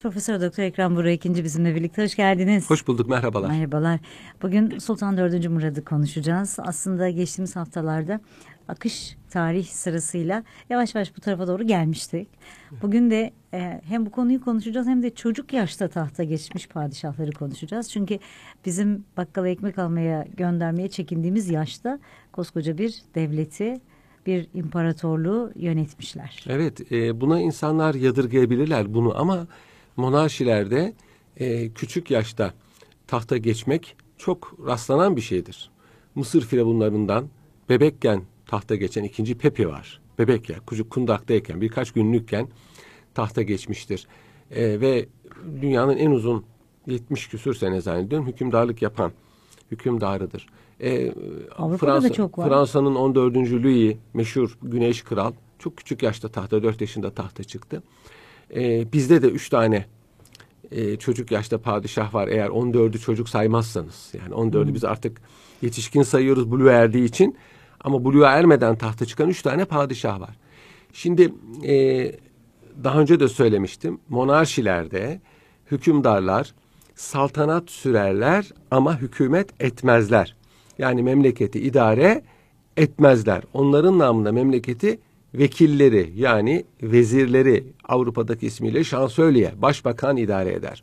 Profesör Doktor Ekrem Burak ikinci bizimle birlikte hoş geldiniz. Hoş bulduk merhabalar. Merhabalar. Bugün Sultan 4. Murad'ı konuşacağız. Aslında geçtiğimiz haftalarda akış tarih sırasıyla yavaş yavaş bu tarafa doğru gelmiştik. Bugün de e, hem bu konuyu konuşacağız hem de çocuk yaşta tahta geçmiş padişahları konuşacağız. Çünkü bizim bakkala ekmek almaya göndermeye çekindiğimiz yaşta koskoca bir devleti bir imparatorluğu yönetmişler. Evet e, buna insanlar yadırgayabilirler bunu ama monarşilerde e, küçük yaşta tahta geçmek çok rastlanan bir şeydir. Mısır firavunlarından bebekken tahta geçen ikinci Pepe var. Bebekken, kucuk kundaktayken birkaç günlükken tahta geçmiştir. E, ve dünyanın en uzun 70 küsür sene zannediyorum hükümdarlık yapan hükümdarıdır. E, Fransa, da çok var. Fransa'nın 14. Louis meşhur Güneş Kral çok küçük yaşta tahta 4 yaşında tahta çıktı. E, bizde de üç tane e, çocuk yaşta padişah var eğer 14'ü çocuk saymazsanız. Yani 14'ü hmm. biz artık yetişkin sayıyoruz Buluğa erdiği için. Ama Buluğa ermeden tahta çıkan üç tane padişah var. Şimdi e, daha önce de söylemiştim. Monarşilerde hükümdarlar saltanat sürerler ama hükümet etmezler. Yani memleketi idare etmezler. Onların namında memleketi vekilleri yani vezirleri Avrupa'daki ismiyle şansölye, başbakan idare eder.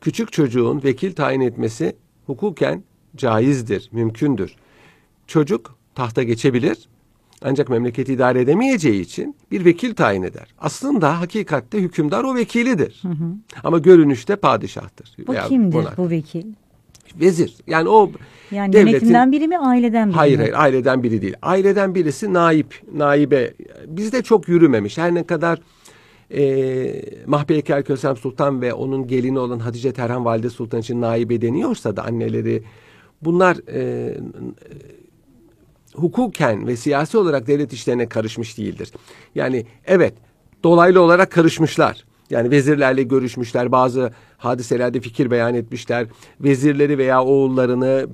Küçük çocuğun vekil tayin etmesi hukuken caizdir, mümkündür. Çocuk tahta geçebilir ancak memleketi idare edemeyeceği için bir vekil tayin eder. Aslında hakikatte hükümdar o vekilidir. Hı hı. Ama görünüşte padişahtır. Bu kimdir monark. bu vekil? Vezir. Yani o yani devletin, yönetimden biri mi aileden biri hayır, mi? Hayır aileden biri değil. Aileden birisi naip, naibe. Bizde çok yürümemiş. Her ne kadar e, Mahpeyker Kösem Sultan ve onun gelini olan Hatice Terhan Valide Sultan için naibe deniyorsa da anneleri bunlar e, hukuken ve siyasi olarak devlet işlerine karışmış değildir. Yani evet dolaylı olarak karışmışlar. Yani vezirlerle görüşmüşler, bazı hadiselerde fikir beyan etmişler. Vezirleri veya oğullarını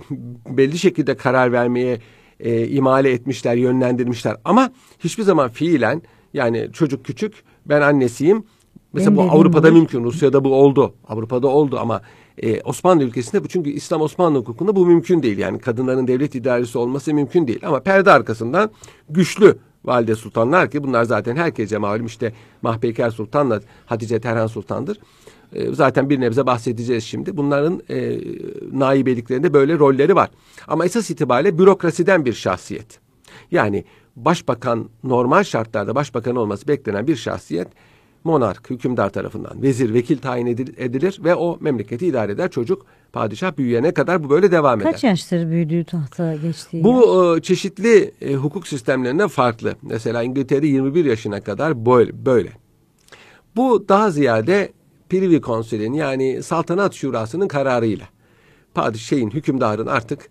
belli şekilde karar vermeye e, imale etmişler, yönlendirmişler. Ama hiçbir zaman fiilen yani çocuk küçük, ben annesiyim. Mesela Benim bu Avrupa'da olur. mümkün, Rusya'da bu oldu, Avrupa'da oldu ama e, Osmanlı ülkesinde bu çünkü İslam Osmanlı hukukunda bu mümkün değil. Yani kadınların devlet idaresi olması mümkün değil. Ama perde arkasından güçlü valide sultanlar ki bunlar zaten herkese malum işte Mahpeyker Sultan'la Hatice Terhan Sultan'dır. E, zaten bir nebze bahsedeceğiz şimdi. Bunların e, naibeliklerinde böyle rolleri var. Ama esas itibariyle bürokrasiden bir şahsiyet. Yani başbakan normal şartlarda başbakan olması beklenen bir şahsiyet monark, hükümdar tarafından vezir, vekil tayin edilir ve o memleketi idare eder. Çocuk padişah büyüyene kadar bu böyle devam eder. Kaç yaştır büyüdüğü tahta geçtiği? Bu e, çeşitli e, hukuk sistemlerinde farklı. Mesela İngiltere 21 yaşına kadar böyle. böyle. Bu daha ziyade Privy Council'in yani saltanat şurasının kararıyla padişahın, hükümdarın artık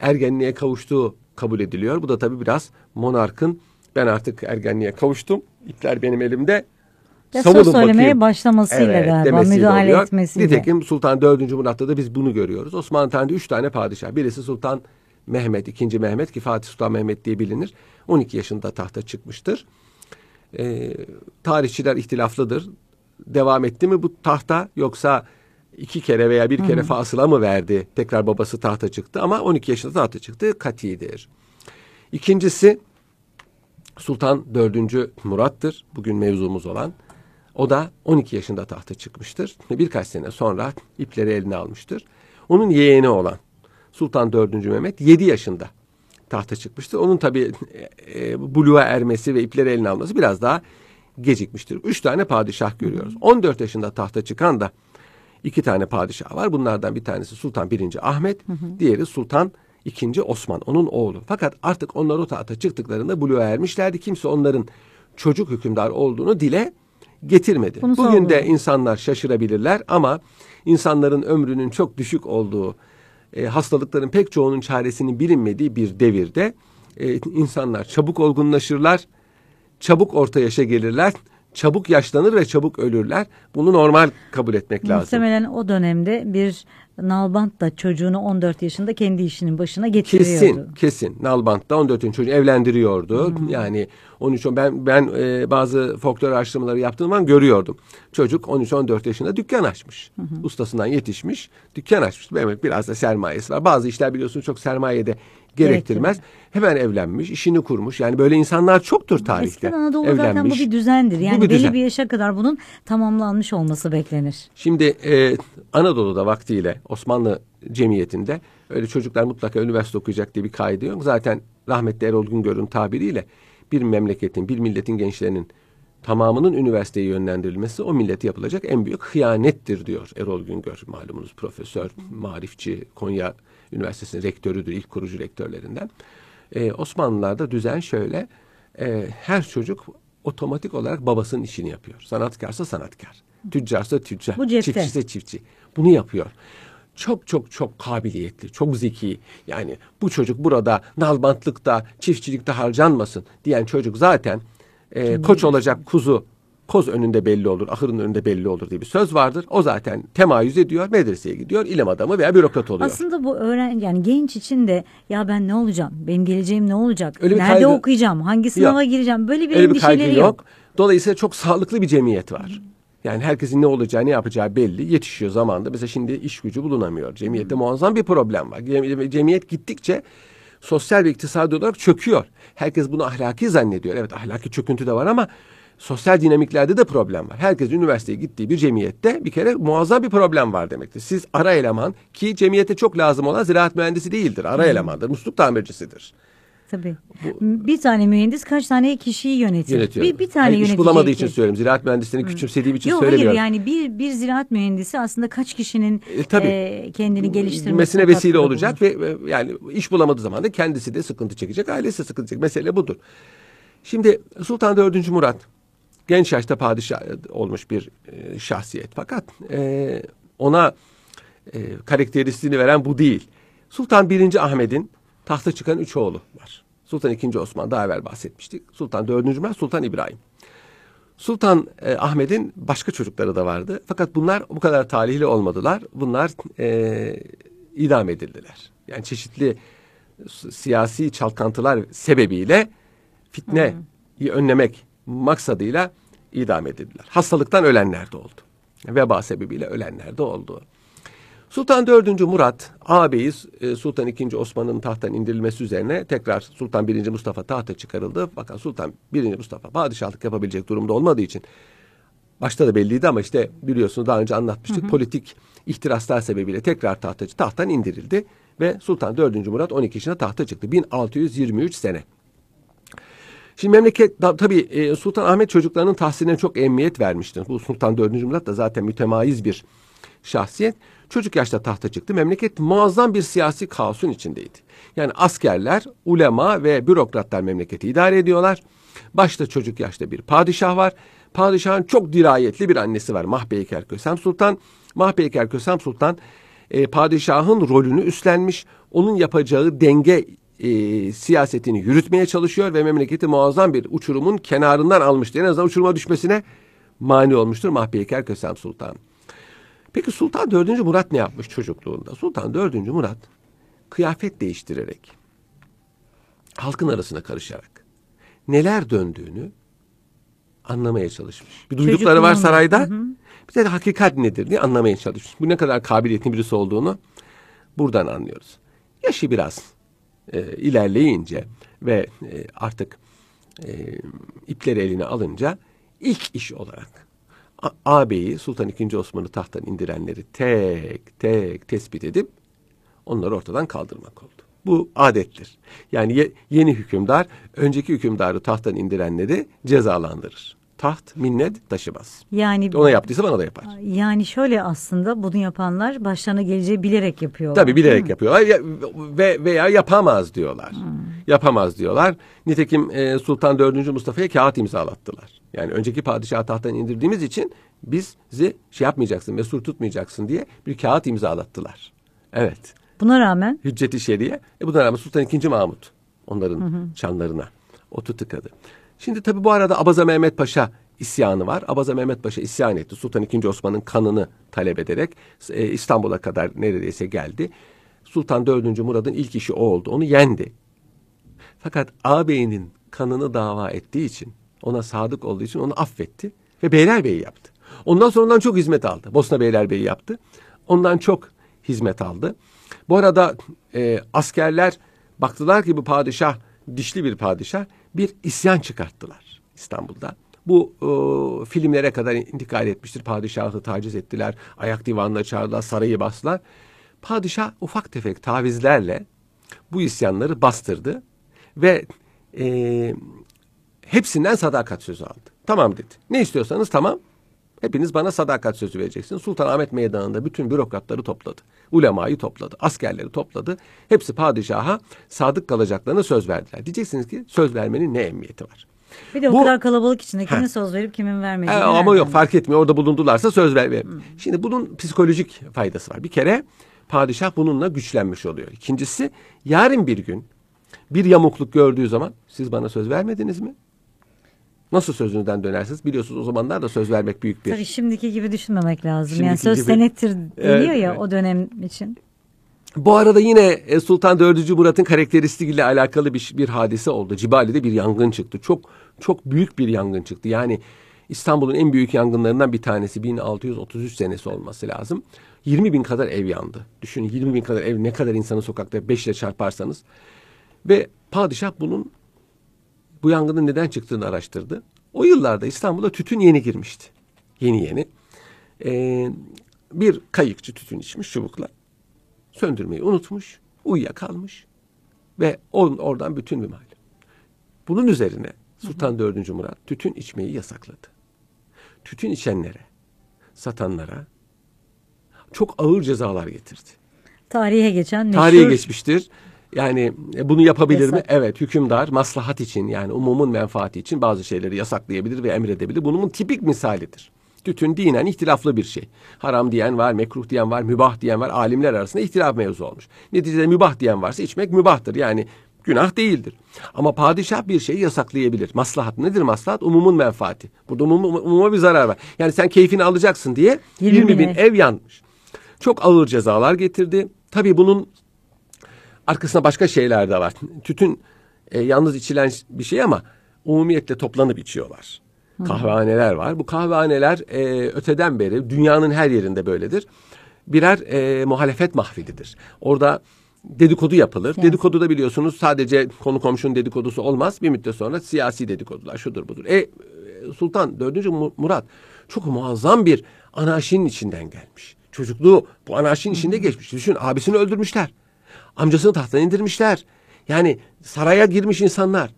ergenliğe kavuştuğu kabul ediliyor. Bu da tabii biraz monarkın ben artık ergenliğe kavuştum. İpler benim elimde ya söz söylemeye bakayım. başlamasıyla evet, galiba müdahale oluyor. etmesiyle. Nitekim Sultan 4. Murat'ta da biz bunu görüyoruz. Osmanlı tarihinde üç tane padişah. Birisi Sultan Mehmet, ikinci Mehmet ki Fatih Sultan Mehmet diye bilinir. 12 yaşında tahta çıkmıştır. Ee, tarihçiler ihtilaflıdır. Devam etti mi bu tahta yoksa iki kere veya bir kere Hı-hı. fasıla mı verdi? Tekrar babası tahta çıktı ama 12 yaşında tahta çıktı. Katidir. İkincisi Sultan 4. Murat'tır. Bugün mevzumuz olan. O da 12 yaşında tahta çıkmıştır. Birkaç sene sonra ipleri eline almıştır. Onun yeğeni olan Sultan 4. Mehmet 7 yaşında tahta çıkmıştır. Onun tabi e, e, buluğa ermesi ve ipleri eline alması biraz daha gecikmiştir. Üç tane padişah görüyoruz. 14 yaşında tahta çıkan da iki tane padişah var. Bunlardan bir tanesi Sultan 1. Ahmet, hı hı. diğeri Sultan 2. Osman, onun oğlu. Fakat artık onlar o tahta çıktıklarında buluğa ermişlerdi. Kimse onların çocuk hükümdar olduğunu dile getirmedi. Bunu Bugün de insanlar şaşırabilirler ama insanların ömrünün çok düşük olduğu, e, hastalıkların pek çoğunun çaresinin bilinmediği bir devirde e, insanlar çabuk olgunlaşırlar, çabuk orta yaşa gelirler, çabuk yaşlanır ve çabuk ölürler. Bunu normal kabul etmek lazım. Muhtemelen o dönemde bir Nalbant da çocuğunu 14 yaşında kendi işinin başına getiriyordu. Kesin, kesin. Nalbant'ta 14. çocuğu evlendiriyordu. Hmm. Yani 13 ben ben e, bazı folklor araştırmaları yaptığım zaman görüyordum. Çocuk 13-14 yaşında dükkan açmış. Hı Ustasından yetişmiş, dükkan açmış. Demek biraz da sermayesi var. Bazı işler biliyorsunuz çok sermayede gerektirmez. Hemen evlenmiş, işini kurmuş. Yani böyle insanlar çoktur tarihte. Eskiden Anadolu'da zaten bu bir düzendir. Yani bu bir belli düzen. bir yaşa kadar bunun tamamlanmış olması beklenir. Şimdi e, Anadolu'da vaktiyle Osmanlı cemiyetinde öyle çocuklar mutlaka üniversite okuyacak diye bir kaydı yok. Zaten rahmetli Erol Güngör'ün tabiriyle bir memleketin, bir milletin gençlerinin tamamının üniversiteye yönlendirilmesi o millete yapılacak en büyük hıyanettir diyor Erol Güngör. Malumunuz profesör, marifçi, Konya Üniversitesi'nin rektörüdür, ilk kurucu rektörlerinden. Ee, Osmanlılar'da düzen şöyle, e, her çocuk otomatik olarak babasının işini yapıyor. Sanatkarsa sanatkar, tüccarsa tüccar, Bu çiftçiyse çiftçi. Bunu yapıyor çok çok çok kabiliyetli, çok zeki. Yani bu çocuk burada nalbantlıkta, çiftçilikte harcanmasın diyen çocuk zaten e, koç olacak kuzu koz önünde belli olur, ahırın önünde belli olur diye bir söz vardır. O zaten temayüz ediyor, medreseye gidiyor, ilim adamı veya bürokrat oluyor. Aslında bu öğren yani genç için de ya ben ne olacağım, benim geleceğim ne olacak, Öyle nerede kaygı, okuyacağım, hangi sınava yok. gireceğim böyle bir Öyle endişeleri yok. yok. Dolayısıyla çok sağlıklı bir cemiyet var. Yani herkesin ne olacağı, ne yapacağı belli. Yetişiyor zamanda. Mesela şimdi iş gücü bulunamıyor. Cemiyette muazzam bir problem var. Cemiyet gittikçe sosyal ve iktisadi olarak çöküyor. Herkes bunu ahlaki zannediyor. Evet ahlaki çöküntü de var ama sosyal dinamiklerde de problem var. Herkes üniversiteye gittiği bir cemiyette bir kere muazzam bir problem var demektir. Siz ara eleman ki cemiyete çok lazım olan ziraat mühendisi değildir. Ara elemandır, musluk tamircisidir. Tabii. Bu, bir tane mühendis kaç tane kişiyi yönetir? Yönetiyor. Bir, bir tane Hayır, iş bulamadığı için söylüyorum. Ziraat mühendisliğini küçümsediğim için Yok, söylemiyorum. Hayır yani bir, bir ziraat mühendisi aslında kaç kişinin e, tabii, e, kendini geliştirmesine vesile olacak bulunur. ve yani iş bulamadığı zaman da kendisi de sıkıntı çekecek, ailesi sıkıntı çekecek. Mesele budur. Şimdi Sultan 4. Murat genç yaşta padişah olmuş bir e, şahsiyet. Fakat e, ona e, karakteristiğini veren bu değil. Sultan 1. Ahmet'in tahta çıkan üç oğlu var. Sultan II. Osman daha evvel bahsetmiştik. Sultan 4. Murat, Sultan İbrahim. Sultan e, Ahmet'in başka çocukları da vardı. Fakat bunlar bu kadar talihli olmadılar. Bunlar e, idam edildiler. Yani çeşitli siyasi çalkantılar sebebiyle fitneyi önlemek maksadıyla idam edildiler. Hastalıktan ölenler de oldu. Veba sebebiyle ölenler de oldu. Sultan 4. Murat ağabeyi e, Sultan 2. Osman'ın tahttan indirilmesi üzerine tekrar Sultan 1. Mustafa tahta çıkarıldı. Fakat Sultan 1. Mustafa padişahlık yapabilecek durumda olmadığı için başta da belliydi ama işte biliyorsunuz daha önce anlatmıştık. Hı hı. Politik ihtiraslar sebebiyle tekrar tahta, tahttan indirildi ve Sultan 4. Murat 12 yaşında tahta çıktı. 1623 sene. Şimdi memleket tabii e, Sultan Ahmet çocuklarının tahsiline çok emniyet vermiştir. Bu Sultan 4. Murat da zaten mütemayiz bir şahsiyet. Çocuk yaşta tahta çıktı. Memleket muazzam bir siyasi kaosun içindeydi. Yani askerler, ulema ve bürokratlar memleketi idare ediyorlar. Başta çocuk yaşta bir padişah var. Padişahın çok dirayetli bir annesi var. Mahpeyker Kösem Sultan. Mahpeyker Kösem Sultan e, padişahın rolünü üstlenmiş. Onun yapacağı denge e, siyasetini yürütmeye çalışıyor ve memleketi muazzam bir uçurumun kenarından almıştır. En azından uçuruma düşmesine mani olmuştur Mahpeyker Kösem Sultan. Peki Sultan 4. Murat ne yapmış çocukluğunda? Sultan 4. Murat kıyafet değiştirerek, halkın arasına karışarak neler döndüğünü anlamaya çalışmış. Bir duydukları var sarayda. Hı hı. Bir de hakikat nedir diye anlamaya çalışmış. Bu ne kadar kabiliyetli birisi olduğunu buradan anlıyoruz. Yaşı biraz e, ilerleyince ve e, artık e, ipleri eline alınca ilk iş olarak ağabeyi Sultan II. Osman'ı tahttan indirenleri tek tek tespit edip onları ortadan kaldırmak oldu. Bu adettir. Yani ye, yeni hükümdar önceki hükümdarı tahttan indirenleri cezalandırır taht minnet taşımaz. Yani ona yaptıysa bana da yapar. Yani şöyle aslında bunu yapanlar başlarına geleceği bilerek yapıyorlar. Tabii bilerek yapıyorlar ve veya yapamaz diyorlar. Hmm. Yapamaz diyorlar. Nitekim e, Sultan 4. Mustafa'ya kağıt imzalattılar. Yani önceki padişahı tahttan indirdiğimiz için bizi şey yapmayacaksın, mesur tutmayacaksın diye bir kağıt imzalattılar. Evet. Buna rağmen? Hücceti Şeriye. E buna rağmen Sultan II. Mahmut onların hı hı. çanlarına otu tıkadı. Şimdi tabii bu arada Abaza Mehmet Paşa isyanı var. Abaza Mehmet Paşa isyan etti. Sultan II. Osman'ın kanını talep ederek e, İstanbul'a kadar neredeyse geldi. Sultan IV. Murad'ın ilk işi o oldu. Onu yendi. Fakat ağabeyinin kanını dava ettiği için, ona sadık olduğu için onu affetti ve Beylerbeyi yaptı. Ondan sonra ondan çok hizmet aldı. Bosna Beylerbeyi yaptı. Ondan çok hizmet aldı. Bu arada e, askerler baktılar ki bu padişah dişli bir padişah bir isyan çıkarttılar İstanbul'da. Bu e, filmlere kadar intikal etmiştir. Padişahı taciz ettiler. Ayak divanına çağırdılar. Sarayı bastılar. Padişah ufak tefek tavizlerle bu isyanları bastırdı. Ve e, hepsinden sadakat sözü aldı. Tamam dedi. Ne istiyorsanız tamam. Hepiniz bana sadakat sözü vereceksiniz. Sultanahmet Meydanı'nda bütün bürokratları topladı. Ulemayı topladı. Askerleri topladı. Hepsi padişaha sadık kalacaklarına söz verdiler. Diyeceksiniz ki söz vermenin ne emniyeti var? Bir de Bu- o kadar kalabalık içinde kimin Ha. söz verip kimin E, vermediğini. ama nereden yok fark etmiyor. Orada bulundularsa söz ver. ver. Şimdi bunun psikolojik faydası var. Bir kere padişah bununla güçlenmiş oluyor. İkincisi yarın bir gün bir yamukluk gördüğü zaman siz bana söz vermediniz mi? Nasıl sözünüzden dönersiniz? Biliyorsunuz o zamanlar da söz vermek büyük bir Tabii şimdiki gibi düşünmemek lazım. Şimdiki yani söz gibi- senettir deniyor Evet, ya evet. o dönem için. Bu arada yine e, Sultan 4. Murat'ın karakteristiğiyle alakalı bir, bir hadise oldu. Cibali'de bir yangın çıktı. Çok çok büyük bir yangın çıktı. Yani İstanbul'un en büyük yangınlarından bir tanesi 1633 senesi olması lazım. 20 bin kadar ev yandı. Düşünün 20 bin kadar ev ne kadar insanı sokakta 5 ile çarparsanız. Ve padişah bunun bu yangının neden çıktığını araştırdı. O yıllarda İstanbul'a tütün yeni girmişti. Yeni yeni. Ee, bir kayıkçı tütün içmiş çubukla söndürmeyi unutmuş, uyuyakalmış ve on, oradan bütün bir mahalle. Bunun üzerine Sultan 4. Murat tütün içmeyi yasakladı. Tütün içenlere, satanlara çok ağır cezalar getirdi. Tarihe geçen meşhur. Tarihe geçmiştir. Yani e, bunu yapabilir mi? Yasak. Evet, hükümdar maslahat için yani umumun menfaati için bazı şeyleri yasaklayabilir ve emredebilir. Bunun tipik misalidir. Tütün dinen ihtilaflı bir şey. Haram diyen var, mekruh diyen var, mübah diyen var. Alimler arasında ihtilaf mevzu olmuş. Neticede mübah diyen varsa içmek mübahtır. Yani günah değildir. Ama padişah bir şeyi yasaklayabilir. Maslahat nedir maslahat? Umumun menfaati. Burada umum, umuma bir zarar var. Yani sen keyfini alacaksın diye 20 20, bin bin ev yanmış. Çok ağır cezalar getirdi. Tabii bunun arkasında başka şeyler de var. Tütün e, yalnız içilen bir şey ama umumiyetle toplanıp içiyorlar. Kahvehaneler var. Bu kahvehaneler e, öteden beri dünyanın her yerinde böyledir. Birer e, muhalefet mahfilidir. Orada dedikodu yapılır. Siyasi. Dedikodu da biliyorsunuz sadece konu komşunun dedikodusu olmaz. Bir müddet sonra siyasi dedikodular şudur budur. E, Sultan 4. Mu- Murat çok muazzam bir anarşinin içinden gelmiş. Çocukluğu bu anarşinin içinde geçmiş. Düşün abisini öldürmüşler. Amcasını tahttan indirmişler. Yani saraya girmiş insanlar.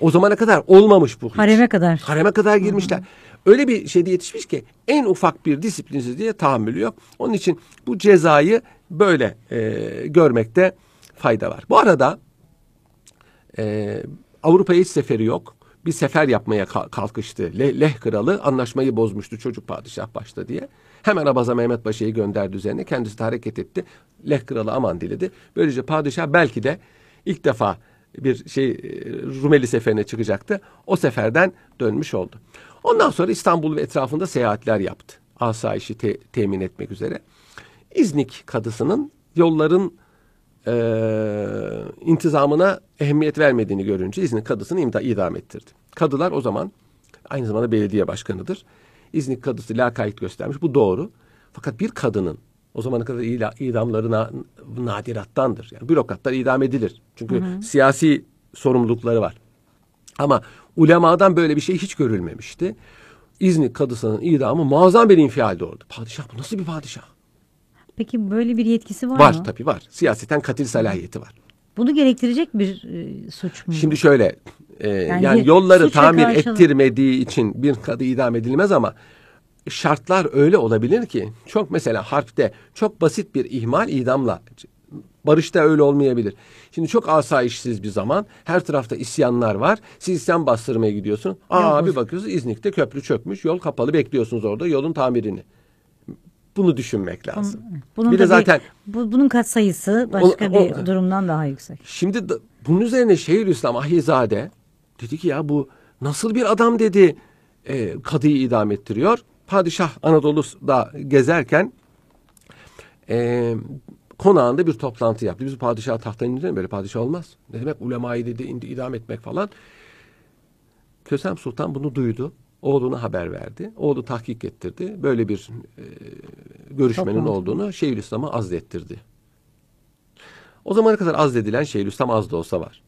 O zamana kadar olmamış bu. hiç. Hareme kadar. Hareme kadar girmişler. Öyle bir şeyde yetişmiş ki en ufak bir disiplinsizliğe tahammülü yok. Onun için bu cezayı böyle e, görmekte fayda var. Bu arada e, Avrupa'ya hiç seferi yok. Bir sefer yapmaya ka- kalkıştı. Le- Leh kralı anlaşmayı bozmuştu çocuk padişah başta diye. Hemen Abaza Mehmet Paşa'yı gönderdi üzerine. Kendisi de hareket etti. Leh kralı aman diledi. Böylece padişah belki de ilk defa bir şey e, Rumeli seferine çıkacaktı. O seferden dönmüş oldu. Ondan sonra İstanbul ve etrafında seyahatler yaptı. Asayişi te- temin etmek üzere. İznik kadısının yolların e, intizamına ehemmiyet vermediğini görünce İznik kadısını imda, idam ettirdi. Kadılar o zaman aynı zamanda belediye başkanıdır. İznik kadısı lakayt göstermiş. Bu doğru. Fakat bir kadının o zamana kadar idamları na- nadirattandır. Yani bürokratlar idam edilir. Çünkü siyasi sorumlulukları var. Ama ulemadan böyle bir şey hiç görülmemişti. İznik kadısının idamı muazzam bir infial doğurdu. Padişah bu nasıl bir padişah? Peki böyle bir yetkisi var, Var mı? tabii var. Siyaseten katil salahiyeti var. Bunu gerektirecek bir e, suç mu? Şimdi şöyle e, yani, bir yolları tamir karşılık- ettirmediği için bir kadı idam edilmez ama şartlar öyle olabilir ki çok mesela harpte çok basit bir ihmal idamla barışta öyle olmayabilir. Şimdi çok asayişsiz bir zaman her tarafta isyanlar var. Siz isyan bastırmaya gidiyorsun. Aa Yok, bir bakıyorsunuz İznik'te köprü çökmüş yol kapalı bekliyorsunuz orada yolun tamirini. Bunu düşünmek lazım. bunun bir de zaten bu, bunun katsayısı başka O- bir o- durumdan daha yüksek. Şimdi da- bunun üzerine Şeyhülislam Ahizade dedi ki ya bu nasıl bir adam dedi. e, kadıyı idam ettiriyor. Padişah Anadolu'da gezerken e, konağında bir toplantı yaptı. Biz padişah tahttan indirelim böyle padişah olmaz. Ne demek ulemayı dedi indi, idam etmek falan. Kösem Sultan bunu duydu. Oğluna haber verdi. Oğlu tahkik ettirdi. Böyle bir e, görüşmenin Toplantı. olduğunu Şeyhülislam'a azlettirdi. O zamana kadar azledilen Şeyhülislam az da olsa var.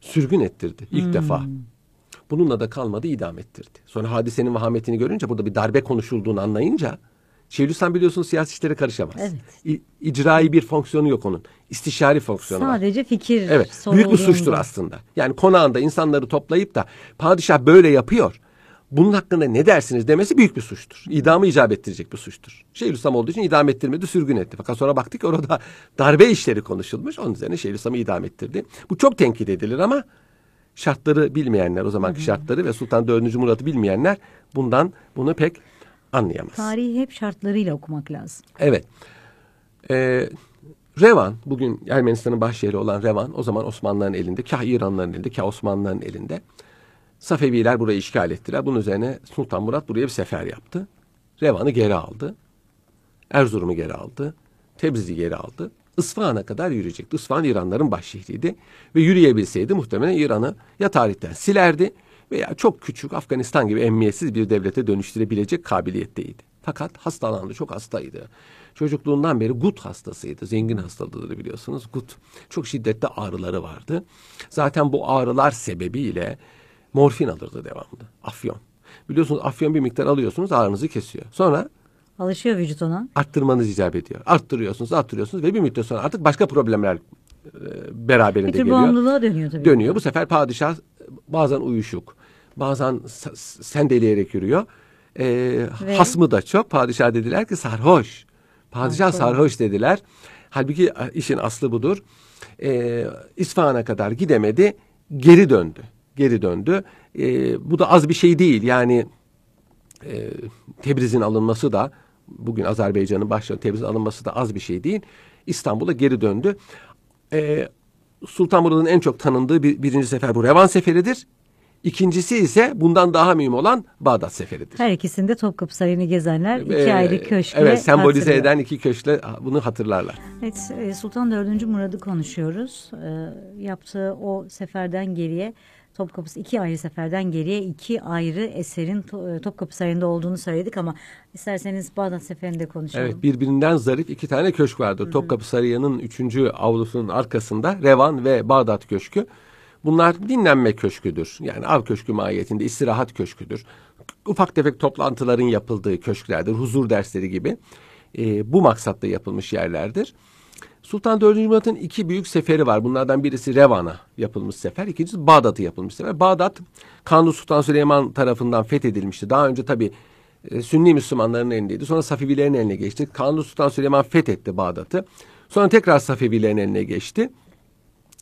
Sürgün ettirdi ilk defa. Bununla da kalmadı idam ettirdi. Sonra hadisenin vahametini görünce burada bir darbe konuşulduğunu anlayınca Şeyhülislam biliyorsunuz siyasi işlere karışamaz. Evet. İ, icrai bir fonksiyonu yok onun. İstişari fonksiyonu var. Sadece fikir Evet. Büyük bir suçtur aslında. Yani konağında insanları toplayıp da padişah böyle yapıyor. Bunun hakkında ne dersiniz demesi büyük bir suçtur. İdamı icap ettirecek bir suçtur. Şeyhülislam olduğu için idam ettirmedi, sürgün etti. Fakat sonra baktık ki orada darbe işleri konuşulmuş. Onun üzerine Şeyhülislam'ı idam ettirdi. Bu çok tenkit edilir ama şartları bilmeyenler, o zamanki şartları ve Sultan 4. Murat'ı bilmeyenler bundan bunu pek anlayamaz. Tarihi hep şartlarıyla okumak lazım. Evet. Ee, Revan, bugün Ermenistan'ın başşehri olan Revan, o zaman Osmanlıların elinde, kah İranlıların elinde, kah Osmanlıların elinde. Safeviler burayı işgal ettiler. Bunun üzerine Sultan Murat buraya bir sefer yaptı. Revan'ı geri aldı. Erzurum'u geri aldı. Tebriz'i geri aldı. İsfahan'a kadar yürüyecekti. İsfahan İranların başşehriydi. Ve yürüyebilseydi muhtemelen İran'ı ya tarihten silerdi veya çok küçük Afganistan gibi emniyetsiz bir devlete dönüştürebilecek kabiliyetteydi. Fakat hastalandı, çok hastaydı. Çocukluğundan beri gut hastasıydı. Zengin hastalığıdır biliyorsunuz. Gut. Çok şiddetli ağrıları vardı. Zaten bu ağrılar sebebiyle morfin alırdı devamlı. Afyon. Biliyorsunuz afyon bir miktar alıyorsunuz ağrınızı kesiyor. Sonra Alışıyor vücut ona. arttırmanız icap ediyor. Arttırıyorsunuz, arttırıyorsunuz ve bir müddet sonra artık başka problemler e, beraberinde Bir tür geliyor. bağımlılığa dönüyor tabii. Dönüyor. Bu sefer padişah bazen uyuşuk, bazen s- s- sendeleyerek yürüyor. E, Hasmı da çok. Padişah dediler ki sarhoş. Padişah sarhoş dediler. Halbuki e, işin aslı budur. E, İsfahan'a kadar gidemedi. Geri döndü. Geri döndü. E, bu da az bir şey değil. Yani e, Tebriz'in alınması da bugün Azerbaycan'ın başlayan Tebriz'in alınması da az bir şey değil. İstanbul'a geri döndü. E, Sultan Murad'ın en çok tanındığı bir, birinci sefer bu Revan Seferi'dir. İkincisi ise bundan daha mühim olan Bağdat Seferi'dir. Her ikisinde Topkapı Sarayı'nı gezenler iki Ee, ayrı köşkle Evet sembolize hatırlıyor. eden iki köşkle bunu hatırlarlar. Evet, e, Sultan 4. Murad'ı konuşuyoruz. E, yaptığı o seferden geriye Topkapı iki ayrı seferden geriye iki ayrı eserin e, Topkapı Sarayı'nda olduğunu söyledik ama isterseniz Bağdat Seferi'nde konuşalım. Evet birbirinden zarif iki tane köşk vardır. Topkapı Sarayı'nın üçüncü avlusunun arkasında Revan ve Bağdat Köşkü. Bunlar dinlenme köşküdür. Yani av köşkü mahiyetinde istirahat köşküdür. Ufak tefek toplantıların yapıldığı köşklerdir. Huzur dersleri gibi. Ee, bu maksatla yapılmış yerlerdir. Sultan 4. Murat'ın iki büyük seferi var. Bunlardan birisi Revan'a yapılmış sefer. ikincisi Bağdat'a yapılmış sefer. Bağdat Kanuni Sultan Süleyman tarafından fethedilmişti. Daha önce tabii e, Sünni Müslümanların elindeydi. Sonra Safevilerin eline geçti. Kanuni Sultan Süleyman fethetti Bağdat'ı. Sonra tekrar Safevilerin eline geçti.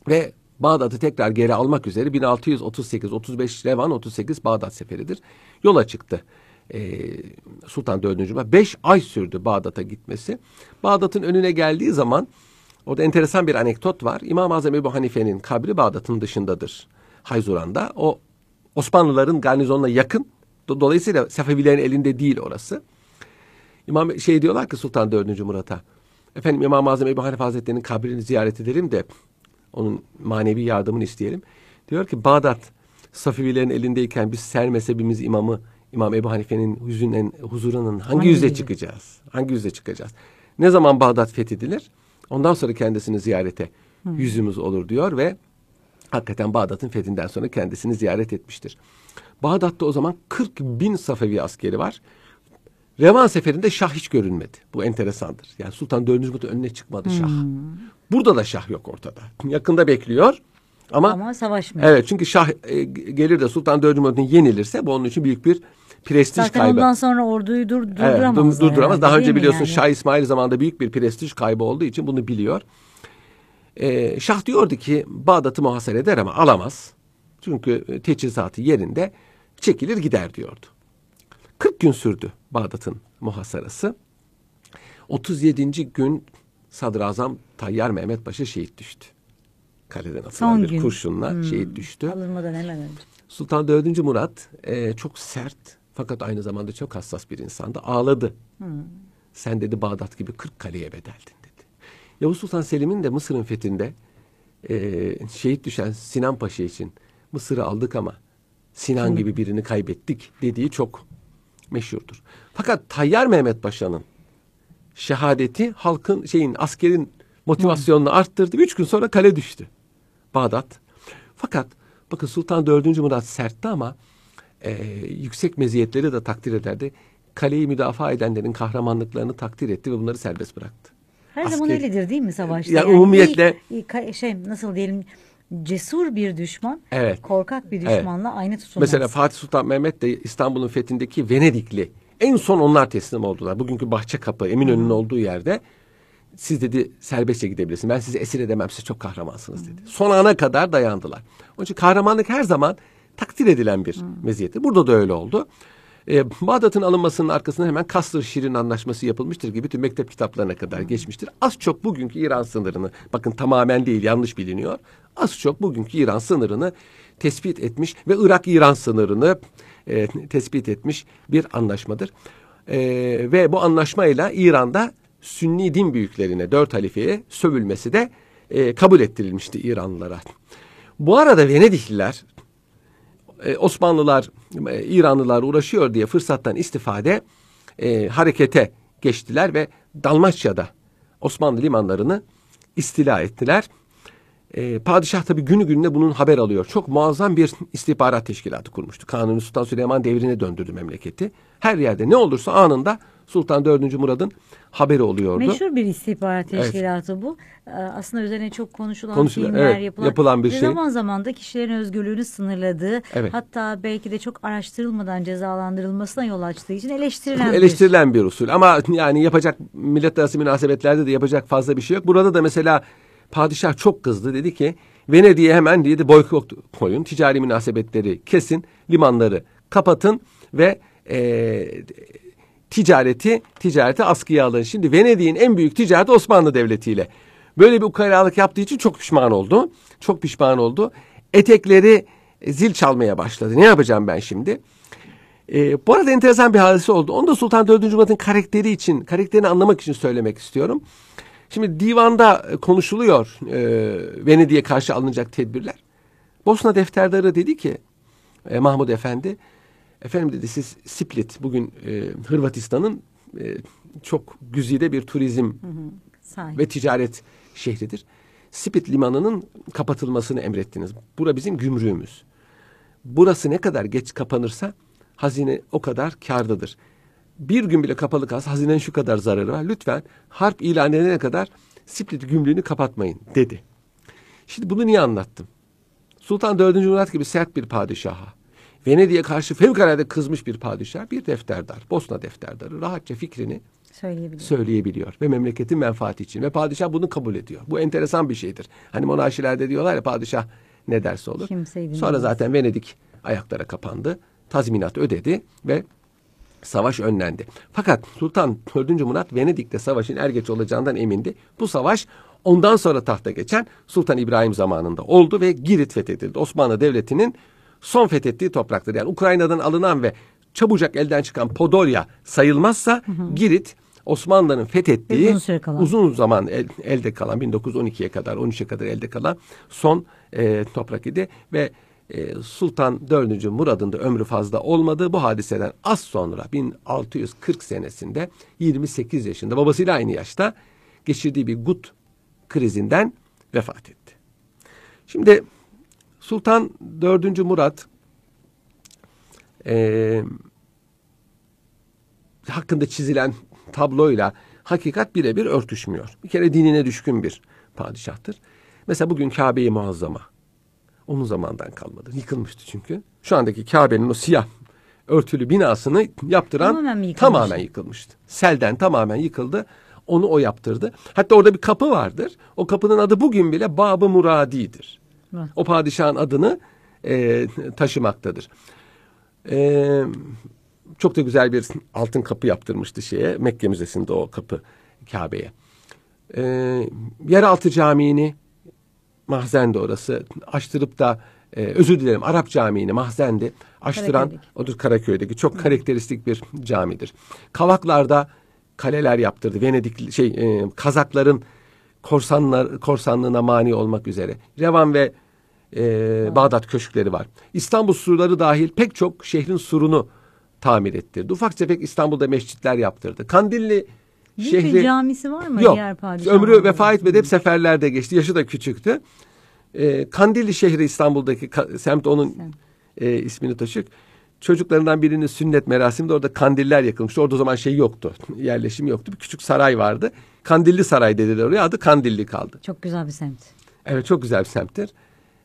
Ve Bağdat'ı tekrar geri almak üzere 1638-35 Revan 38 Bağdat seferidir. Yola çıktı. Ee, Sultan 4. Murat. 5 ay sürdü Bağdat'a gitmesi. Bağdat'ın önüne geldiği zaman orada enteresan bir anekdot var. İmam-ı Azam Ebu Hanife'nin kabri Bağdat'ın dışındadır. Hayzuran'da. O Osmanlıların garnizonuna yakın. Do- Dolayısıyla Safevilerin elinde değil orası. İmam şey diyorlar ki Sultan 4. Murat'a. Efendim İmam-ı Azam Ebu Hanife Hazretleri'nin kabrini ziyaret edelim de onun manevi yardımını isteyelim. Diyor ki Bağdat Safevilerin elindeyken biz ser mezhebimiz imamı İmam Ebu Hanife'nin huzurunun hangi, Hangi yüze? çıkacağız? Hangi yüze çıkacağız? Ne zaman Bağdat fethedilir? Ondan sonra kendisini ziyarete yüzümüz olur diyor ve hakikaten Bağdat'ın fethinden sonra kendisini ziyaret etmiştir. Bağdat'ta o zaman 40 bin Safevi askeri var. Revan seferinde Şah hiç görünmedi. Bu enteresandır. Yani Sultan 4. Murat önüne çıkmadı Şah. Burada da Şah yok ortada. Yakında bekliyor ama, Ama savaşmıyor. evet çünkü Şah e, gelir de Sultan 4. Murat'ın yenilirse bu onun için büyük bir prestij Zaten kaybı. ondan sonra orduyu dur, Evet, durduramaz. dur- durduramaz. Daha önce biliyorsun yani? Şah İsmail zamanında büyük bir prestij kaybı olduğu için bunu biliyor. Ee, Şah diyordu ki Bağdat'ı muhasara eder ama alamaz. Çünkü e, teçhizatı yerinde çekilir gider diyordu. 40 gün sürdü Bağdat'ın muhasarası. 37. gün Sadrazam Tayyar Mehmet Paşa şehit düştü. Kaleden atılan Son bir gün. kurşunla Hmm. şehit düştü. Alınmadan hemen önce. Sultan 4. Murat e, çok sert, Fakat aynı zamanda çok hassas bir insandı. Ağladı. Sen dedi Bağdat gibi 40 kaleye bedeldin dedi. Yavuz Sultan Selim'in de Mısır'ın fethinde e, şehit düşen Sinan Paşa için Mısır'ı aldık ama Sinan gibi birini kaybettik dediği çok meşhurdur. Fakat Tayyar Mehmet Paşa'nın şehadeti halkın şeyin askerin motivasyonunu arttırdı. Üç gün sonra kale düştü. Bağdat. Fakat bakın Sultan 4. Murat sertti ama e, yüksek meziyetleri de takdir ederdi. Kaleyi müdafaa edenlerin kahramanlıklarını takdir etti ve bunları serbest bıraktı. Her zaman Asker- öyledir değil mi savaşta? Ya umumiyetle- iyi- iyi ka- şey nasıl diyelim cesur bir düşman Evet. korkak bir Evet. düşmanla aynı tutulmaz. Mesela Fatih Sultan Mehmet de İstanbul'un fethindeki Venedikli. En son onlar teslim oldular. Bugünkü Bahçekapı, Eminönü'nün olduğu yerde siz dedi serbestçe gidebilirsiniz. Ben sizi esir edemem. Siz çok kahramansınız dedi. Son ana kadar dayandılar. Onun için kahramanlık her zaman takdir edilen bir meziyettir. Burada da öyle oldu. Ee, Bağdat'ın alınmasının arkasında hemen Kasr Şirin Anlaşması yapılmıştır gibi bütün mektep kitaplarına kadar geçmiştir. Az çok bugünkü İran sınırını, bakın tamamen değil yanlış biliniyor. Az çok bugünkü İran sınırını tespit etmiş ve Irak-İran sınırını e, tespit etmiş bir anlaşmadır. E, ve bu anlaşmayla İran'da Sünni din büyüklerine, dört halifeye sövülmesi de e, kabul ettirilmişti İranlılara. Bu arada Venedikliler e, Osmanlılar, e, İranlılar uğraşıyor diye fırsattan istifade e, harekete geçtiler ve Dalmaçya'da Osmanlı limanlarını istila ettiler. E, padişah tabi günü gününe bunun haber alıyor. Çok muazzam bir istihbarat teşkilatı kurmuştu. Kanuni Sultan Süleyman devrine döndürdü memleketi. Her yerde ne olursa anında Sultan 4. Murad'ın haberi oluyordu. Meşhur bir istihbarat Evet. teşkilatı bu. Ee, Aslında üzerine çok konuşulan Konuşulan, filmler evet, yapılan, yapılan bir şey. zaman zaman da kişilerin özgürlüğünü sınırladığı Evet. hatta belki de çok araştırılmadan cezalandırılmasına yol açtığı için eleştirilen bir eleştirilen bir usul. Ama yani yapacak millet arası münasebetlerde de yapacak fazla bir şey yok. Burada da mesela padişah çok kızdı. Dedi ki Venedik'e hemen dedi boykot koyun. Ticari münasebetleri kesin. Limanları kapatın ve e, ticareti ticareti askıya alın. Şimdi Venedik'in en büyük ticareti Osmanlı Devleti ile. Böyle bir ukalalık yaptığı için çok pişman oldu. Çok pişman oldu. Etekleri zil çalmaya başladı. Ne yapacağım ben şimdi? Ee, bu arada enteresan bir hadise oldu. Onu da Sultan 4. Murat'ın karakteri için, karakterini anlamak için söylemek istiyorum. Şimdi divanda e, konuşuluyor e, Venedik'e karşı alınacak tedbirler. Bosna defterdarı dedi ki e, Mahmud Efendi, efendim dedi siz Split bugün e, Hırvatistan'ın e, çok güzide bir turizm sahip. ve ticaret şehridir. Split limanının kapatılmasını emrettiniz. Bura bizim gümrüğümüz. Burası ne kadar geç kapanırsa hazine o kadar kârdadır. Bir gün bile kapalı kalsa hazinenin şu kadar zararı var. Lütfen harp ilan edene kadar Split gümrüğünü kapatmayın dedi. Şimdi bunu niye anlattım? Sultan 4. Murat gibi sert bir padişaha, Venedik'e karşı fevkalade kızmış bir padişah, bir defterdar, Bosna defterdarı rahatça fikrini Söyleyebilirim. söyleyebiliyor ve memleketin menfaati için ve padişah bunu kabul ediyor. Bu enteresan bir şeydir. Hani monarşilerde diyorlar ya padişah ne derse olur. Sonra zaten Venedik ayaklara kapandı. Tazminat ödedi ve savaş önlendi. Fakat Sultan 4. Murat Venedik'te savaşın er geç olacağından emindi. Bu savaş ondan sonra tahta geçen Sultan İbrahim zamanında oldu ve Girit fethedildi. Osmanlı Devleti'nin son fethettiği topraktır. Yani Ukrayna'dan alınan ve çabucak elden çıkan Podolya sayılmazsa Girit Osmanlı'nın fethettiği uzun kalan. uzun zaman el- elde kalan 1912'ye kadar 13'e kadar elde kalan son e, toprak idi ve e, Sultan 4. Murad'ın da ömrü fazla olmadı. Bu hadiseden az sonra 1640 senesinde 28 yaşında babasıyla aynı yaşta geçirdiği bir gut krizinden vefat etti. Şimdi Sultan 4. Murat e, hakkında çizilen tabloyla hakikat birebir örtüşmüyor. Bir kere dinine düşkün bir padişahtır. Mesela bugün Kabe-i Muazzama onun zamandan kalmadı. Yıkılmıştı çünkü. Şu andaki Kabe'nin o siyah örtülü binasını yaptıran Tamamen mi yıkılmıştı? tamamen yıkılmıştı. Selden tamamen yıkıldı. Onu o yaptırdı. Hatta orada bir kapı vardır. O kapının adı bugün bile Bab-ı Muradi'dir. O padişahın adını e, taşımaktadır. E, çok da güzel bir altın kapı yaptırmıştı şeye. Mekke Müzesi'nde o kapı Kabe'ye. E, yeraltı camiini mahzen de orası açtırıp da e, özür dilerim Arap Camii'ni mahzendi açtıran odur Karaköy'deki çok karakteristik bir camidir. Kavaklarda kaleler yaptırdı. Venedik şey e, Kazakların korsanlar korsanlığına mani olmak üzere. Revan ve e, Bağdat köşkleri var. İstanbul surları dahil pek çok şehrin surunu tamir ettirdi. Ufak tefek İstanbul'da mescitler yaptırdı. Kandilli Büyük şehri bir camisi var mı Yok. diğer padişahların? Ömrü vefa etmedi. Hep seferlerde geçti. Yaşı da küçüktü. Ee, Kandilli şehri İstanbul'daki ka- semt onun e, ismini taşır. Çocuklarından birinin sünnet merasiminde orada kandiller yakılmıştı. Orada o zaman şey yoktu. Yerleşim yoktu. Bir küçük saray vardı. Kandilli Saray dediler oraya. Adı Kandilli kaldı. Çok güzel bir semt. Evet çok güzel bir semttir.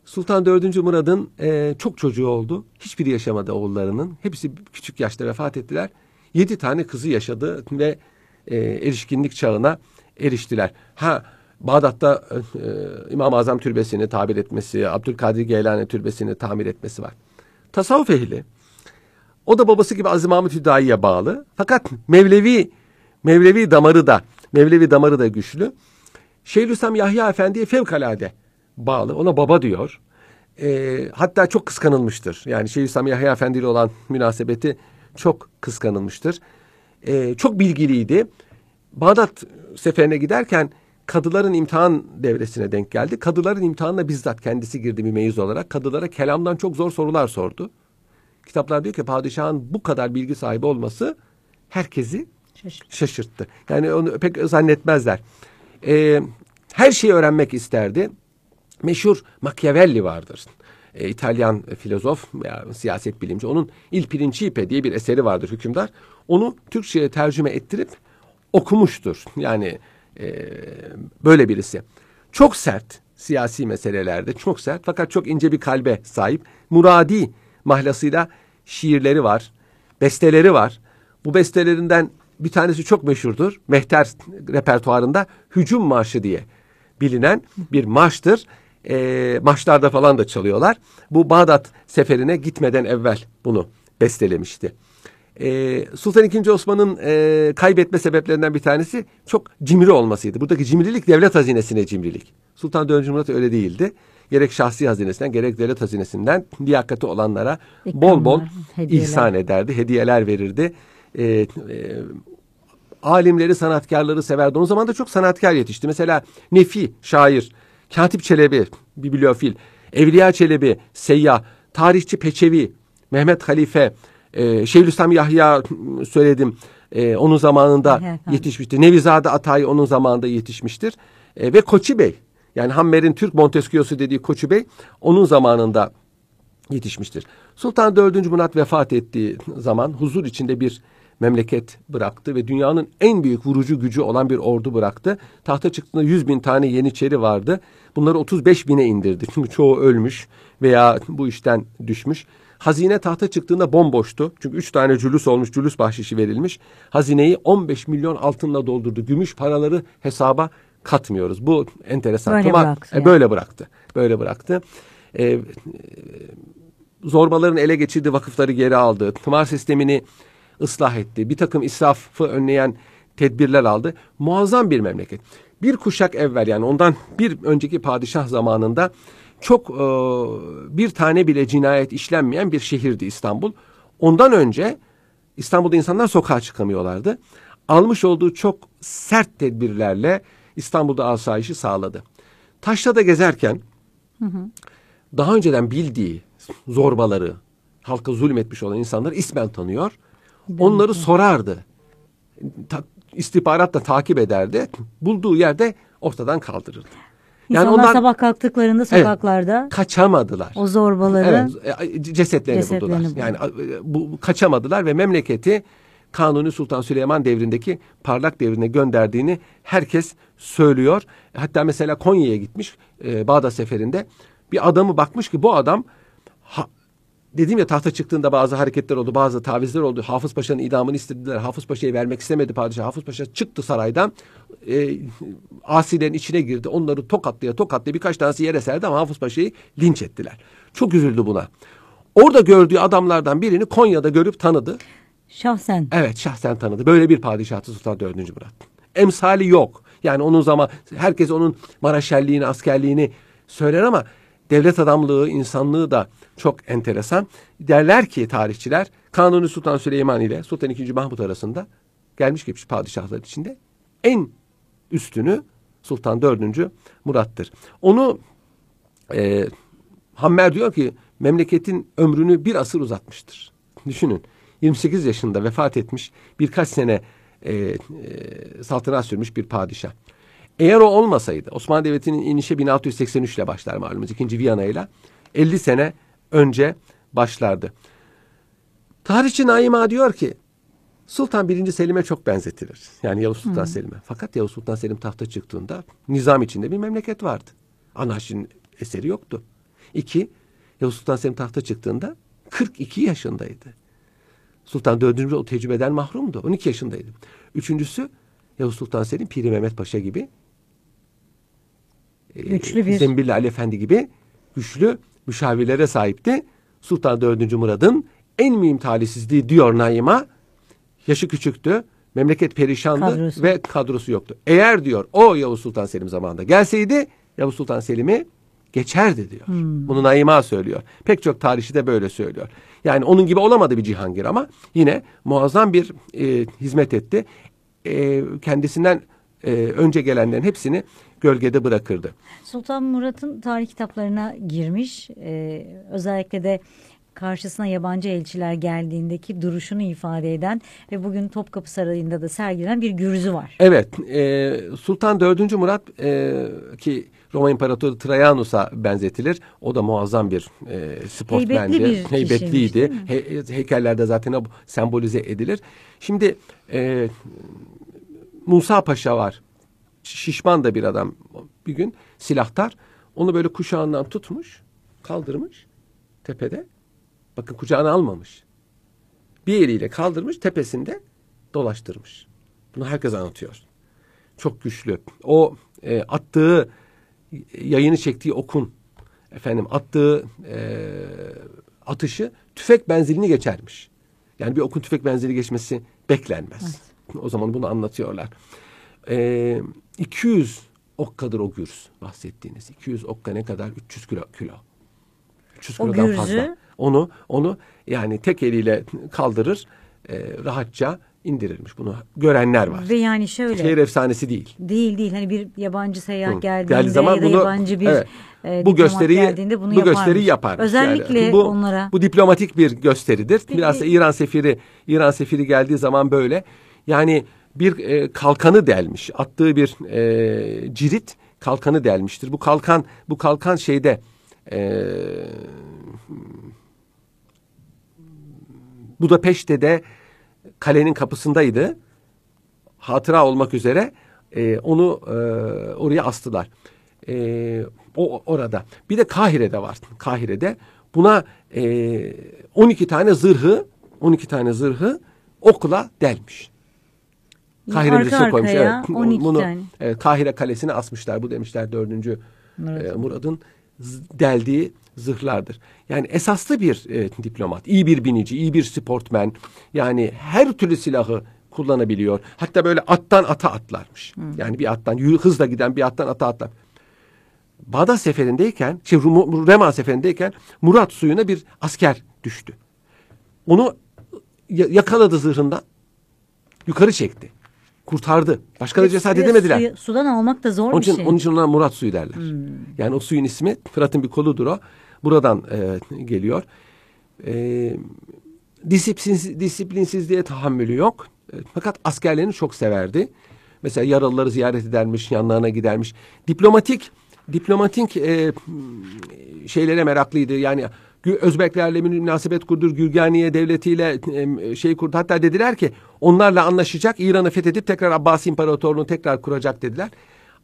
Sultan 4. Murad'ın e, çok çocuğu oldu. Hiçbiri yaşamadı oğullarının. Hepsi küçük yaşta vefat ettiler. Yedi tane kızı yaşadı ve e, erişkinlik çağına eriştiler. Ha Bağdat'ta e, e, İmam-ı Azam türbesini tabir etmesi, Abdülkadir Geylani türbesini tamir etmesi var. Tasavvuf ehli. O da babası gibi Aziz Mahmut Hüdayi'ye bağlı. Fakat Mevlevi Mevlevi damarı da Mevlevi damarı da güçlü. Şeyhülislam Yahya Efendi'ye fevkalade bağlı. Ona baba diyor. Ee, hatta çok kıskanılmıştır. Yani Şeyhülislam Yahya Efendi ile olan münasebeti çok kıskanılmıştır. Ee, çok bilgiliydi. Bağdat seferine giderken kadıların imtihan devresine denk geldi. Kadıların imtihanına bizzat kendisi girdi bir meyiz olarak. Kadılara kelamdan çok zor sorular sordu. Kitaplar diyor ki padişahın bu kadar bilgi sahibi olması herkesi şaşırttı. Yani onu pek zannetmezler. Ee, her şeyi öğrenmek isterdi. Meşhur Machiavelli vardır. Ee, İtalyan filozof veya siyaset bilimci. Onun Il Principe diye bir eseri vardır hükümdar. Onu Türkçe'ye tercüme ettirip okumuştur. Yani e, böyle birisi. Çok sert siyasi meselelerde çok sert fakat çok ince bir kalbe sahip. Muradi mahlasıyla şiirleri var, besteleri var. Bu bestelerinden bir tanesi çok meşhurdur. Mehter repertuarında Hücum Marşı diye bilinen bir marştır. E, maçlarda falan da çalıyorlar. Bu Bağdat seferine gitmeden evvel bunu bestelemişti. E, Sultan II. Osman'ın e, kaybetme sebeplerinden bir tanesi çok cimri olmasıydı. Buradaki cimrilik devlet hazinesine cimrilik. Sultan 4. Murat öyle değildi. Gerek şahsi hazinesinden gerek devlet hazinesinden liyakati olanlara bol bol İkramlar, hediyeler. ihsan ederdi, hediyeler verirdi. E, e, alimleri, sanatkarları severdi. O zaman da çok sanatkar yetişti. Mesela Nefi, şair, Katip Çelebi, bibliofil, Evliya Çelebi, seyyah, tarihçi Peçevi, Mehmet Halife, e, Şeyhülislam Yahya m, söyledim. E, onun zamanında yetişmiştir. Nevizade Atay onun zamanında yetişmiştir. E, ve Koçi Bey, yani Hammer'in Türk Montesquieu'su dediği Koçi Bey onun zamanında yetişmiştir. Sultan 4. Murat vefat ettiği zaman huzur içinde bir memleket bıraktı ve dünyanın en büyük vurucu gücü olan bir ordu bıraktı. Tahta çıktığında 100 bin tane yeniçeri vardı. Bunları 35 bine indirdi. Çünkü çoğu ölmüş veya bu işten düşmüş. Hazine tahta çıktığında bomboştu. Çünkü 3 tane cülüs olmuş, cülüs bahşişi verilmiş. Hazineyi 15 milyon altınla doldurdu. Gümüş paraları hesaba katmıyoruz. Bu enteresan. Böyle Tuma- bıraktı e, yani. böyle bıraktı. Böyle bıraktı. E, zorbaların ele geçirdiği vakıfları geri aldı. Tımar sistemini ıslah etti. Bir takım israfı önleyen tedbirler aldı. Muazzam bir memleket. Bir kuşak evvel yani ondan bir önceki padişah zamanında çok e, bir tane bile cinayet işlenmeyen bir şehirdi İstanbul. Ondan önce İstanbul'da insanlar sokağa çıkamıyorlardı. Almış olduğu çok sert tedbirlerle İstanbul'da asayişi sağladı. Taşra'da gezerken daha önceden bildiği zorbaları, halka zulmetmiş olan insanları ismen tanıyor. Onları sorardı. Ta, istihbarat da takip ederdi. Bulduğu yerde ortadan kaldırırdı. İnsanlar ondan sabah kalktıklarında sokaklarda kaçamadılar. o zorbaları Evet, e, cesetlerini, Cesetlerini buldular. buldu. Yani e, bu kaçamadılar ve memleketi Kanuni Sultan Süleyman devrindeki parlak devrine gönderdiğini herkes söylüyor. Hatta mesela Konya'ya gitmiş e, Bağdat seferinde bir adamı bakmış ki bu adam ha, dedim ya tahta çıktığında bazı hareketler oldu, bazı tavizler oldu. Hafız Paşa'nın idamını istediler. Hafız Paşa'yı vermek istemedi padişah. Hafız Paşa çıktı saraydan. E, asilerin içine girdi. Onları tokatlaya tokatlaya birkaç tanesi yere serdi ama Hafız Paşa'yı linç ettiler. Çok üzüldü buna. Orada gördüğü adamlardan birini Konya'da görüp tanıdı. şahsen Evet şahsen tanıdı. Böyle bir padişahtı Sultan 4. Murat. Emsali yok. Yani onun zaman herkes onun maraşelliğini, askerliğini söyler ama devlet adamlığı, insanlığı da çok enteresan. Derler ki tarihçiler Kanuni Sultan Süleyman ile Sultan II. Mahmut arasında gelmiş geçmiş padişahlar içinde en üstünü Sultan 4. Murat'tır. Onu e, Hammer diyor ki memleketin ömrünü bir asır uzatmıştır. Düşünün 28 yaşında vefat etmiş birkaç sene e, e, saltanat sürmüş bir padişah. Eğer o olmasaydı Osmanlı Devleti'nin inişi 1683 ile başlar malumunuz ikinci Viyana ile 50 sene önce başlardı. Tarihçi Naima diyor ki Sultan 1. Selim'e çok benzetilir. Yani Yavuz Sultan Selim'e. Fakat Yavuz Sultan Selim tahta çıktığında nizam içinde bir memleket vardı. Anarşinin eseri yoktu. İki, Yavuz Sultan Selim tahta çıktığında 42 yaşındaydı. Sultan 4. o tecrübeden mahrumdu. 12 yaşındaydı. Üçüncüsü Yavuz Sultan Selim Piri Mehmet Paşa gibi güçlü bir Zembilli Ali Efendi gibi güçlü müşavirlere sahipti. Sultan 4. Murad'ın en mühim talihsizliği diyor Naima. Yaşı küçüktü. Memleket perişandı kadrosu. ve kadrosu yoktu. Eğer diyor o Yavuz Sultan Selim zamanında gelseydi Yavuz Sultan Selim'i geçerdi diyor. Hmm. Bunu Naima söylüyor. Pek çok tarihçi de böyle söylüyor. Yani onun gibi olamadı bir Cihangir ama yine muazzam bir e, hizmet etti. E, kendisinden e, önce gelenlerin hepsini gölgede bırakırdı. Sultan Murat'ın tarih kitaplarına girmiş. E, özellikle de karşısına yabancı elçiler geldiğindeki duruşunu ifade eden ve bugün Topkapı Sarayı'nda da sergilenen bir gürzü var. Evet, e, Sultan 4. Murat e, ki Roma İmparatoru Trajanus'a benzetilir. O da muazzam bir e, sportmendi. Heybetli bir Heybetliydi. He, heykellerde zaten sembolize edilir. Şimdi e, Musa Paşa var. Şişman da bir adam. Bir gün silahtar. Onu böyle kuşağından tutmuş, kaldırmış tepede. Bakın kucağına almamış. Bir eliyle kaldırmış, tepesinde dolaştırmış. Bunu herkes anlatıyor. Çok güçlü. O e, attığı yayını çektiği okun efendim attığı e, atışı tüfek benzilini geçermiş. Yani bir okun tüfek benzili geçmesi beklenmez. Evet. O zaman bunu anlatıyorlar. E, 200 okkadır o gürz bahsettiğiniz. 200 okka ne kadar? 300 kilo. kilo. 300 kilodan fazla. Onu onu yani tek eliyle kaldırır e, rahatça indirilmiş. Bunu görenler var. Ve yani şöyle. Şehir efsanesi değil. Değil değil. Hani bir yabancı seyahat Hı. geldiğinde Geldiği zaman ya da bunu, yabancı bir evet, e, bu gösteriyi geldiğinde bunu bu gösteriyi yapar. Özellikle yani. bu, onlara. Bu diplomatik bir gösteridir. Biraz da İran sefiri İran sefiri geldiği zaman böyle yani bir e, kalkanı delmiş. Attığı bir e, cirit kalkanı delmiştir. Bu kalkan bu kalkan şeyde e, Budapeşte de kalenin kapısındaydı. Hatıra olmak üzere e, onu e, oraya astılar. E, o orada. Bir de Kahire'de var. Kahire'de buna e, 12 tane zırhı 12 tane zırhı okula delmiş. Kahire Arka koymuş. Evet. 12 bunu tane. Evet, Kahire Kalesi'ne asmışlar. Bu demişler 4. Murat. E, Murad'ın deldiği zırhlardır. Yani esaslı bir e, diplomat, iyi bir binici, iyi bir sportmen. Yani her türlü silahı kullanabiliyor. Hatta böyle attan ata atlarmış. Hı. Yani bir attan hızla giden bir attan ata atlar. Bağdat seferindeyken, şey Rema seferindeyken Murat suyuna bir asker düştü. Onu yakaladı zırhından. Yukarı çekti. Kurtardı. Başka da cesaret edemediler. Suyu, sudan almak da zor onun için, bir şey. Onun için ona Murat suyu derler. Hmm. Yani o suyun ismi Fırat'ın bir koludur o. Buradan e, geliyor. E, disiplinsiz, disiplinsizliğe tahammülü yok. E, fakat askerlerini çok severdi. Mesela yaralıları ziyaret edermiş, yanlarına gidermiş. Diplomatik diplomatik e, şeylere meraklıydı. Yani Özbeklerle münasebet kurdur, Gürganiye devletiyle şey kurdu. Hatta dediler ki onlarla anlaşacak, İran'ı fethedip tekrar Abbasi İmparatorluğunu tekrar kuracak dediler.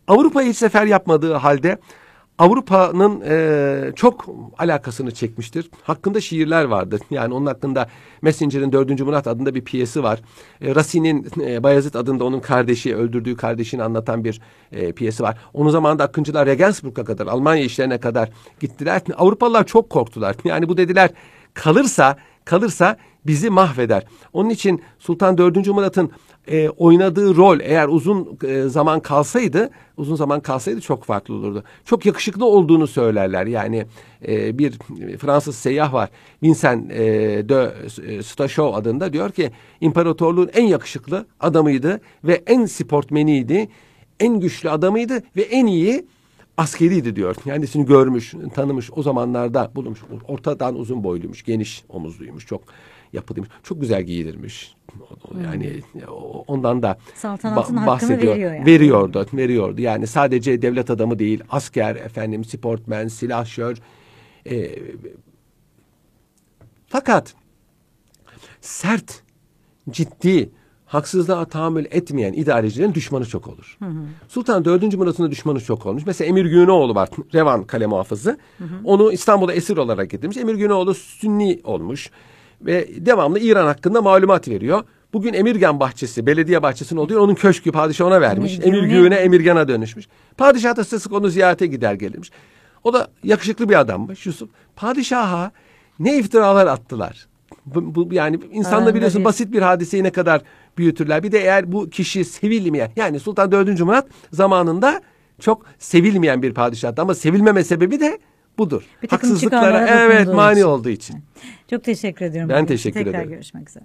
Avrupa'ya hiç sefer yapmadığı halde Avrupa'nın e, çok alakasını çekmiştir. Hakkında şiirler vardır. Yani onun hakkında Messenger'in 4. Murat adında bir piyesi var. E, Racine'in e, Bayezid adında onun kardeşi, öldürdüğü kardeşini anlatan bir e, piyesi var. Onun zamanında Akıncılar Regensburg'a kadar, Almanya işlerine kadar gittiler. Avrupalılar çok korktular. Yani bu dediler kalırsa kalırsa bizi mahveder. Onun için Sultan 4. Murat'ın e, oynadığı rol eğer uzun e, zaman kalsaydı uzun zaman kalsaydı çok farklı olurdu. Çok yakışıklı olduğunu söylerler. Yani e, bir Fransız seyyah var. Vincent e, de Stachot adında diyor ki imparatorluğun en yakışıklı adamıydı ve en sportmeniydi. En güçlü adamıydı ve en iyi askeriydi diyor. Kendisini görmüş, tanımış, o zamanlarda bulunmuş. Ortadan uzun boyluymuş, geniş omuzluymuş, çok yapılıymış. Çok güzel giyilirmiş. Yani ondan da Saltanatın ba- bahsediyor. Veriyor yani. Veriyordu, veriyordu. Yani sadece devlet adamı değil, asker, efendim, sportmen, silahşör. E, fakat sert, ciddi, haksızlığa tahammül etmeyen idarecilerin düşmanı çok olur. Hı hı. Sultan 4. Murat'ın da düşmanı çok olmuş. Mesela Emir Günoğlu var, Revan kale muhafızı. Hı hı. Onu İstanbul'a esir olarak getirmiş. Emir Günoğlu Sünni olmuş ve devamlı İran hakkında malumat veriyor. Bugün Emirgan bahçesi, belediye bahçesinin olduğu onun köşkü padişah ona vermiş. Emir Güne Emirgan'a dönüşmüş. Padişah da sık sık onu ziyarete gider gelirmiş. O da yakışıklı bir adammış Yusuf. Padişaha ne iftiralar attılar. Bu, bu yani insanla biliyorsun basit bir hadiseyi ne kadar büyütürler. Bir de eğer bu kişi sevilmeyen yani Sultan 4. Murat zamanında çok sevilmeyen bir padişahtı ama sevilmeme sebebi de budur. Bir Haksızlıklara evet mani olduğu için. Çok teşekkür ediyorum. Ben teşekkür Tekrar ederim. Tekrar görüşmek üzere.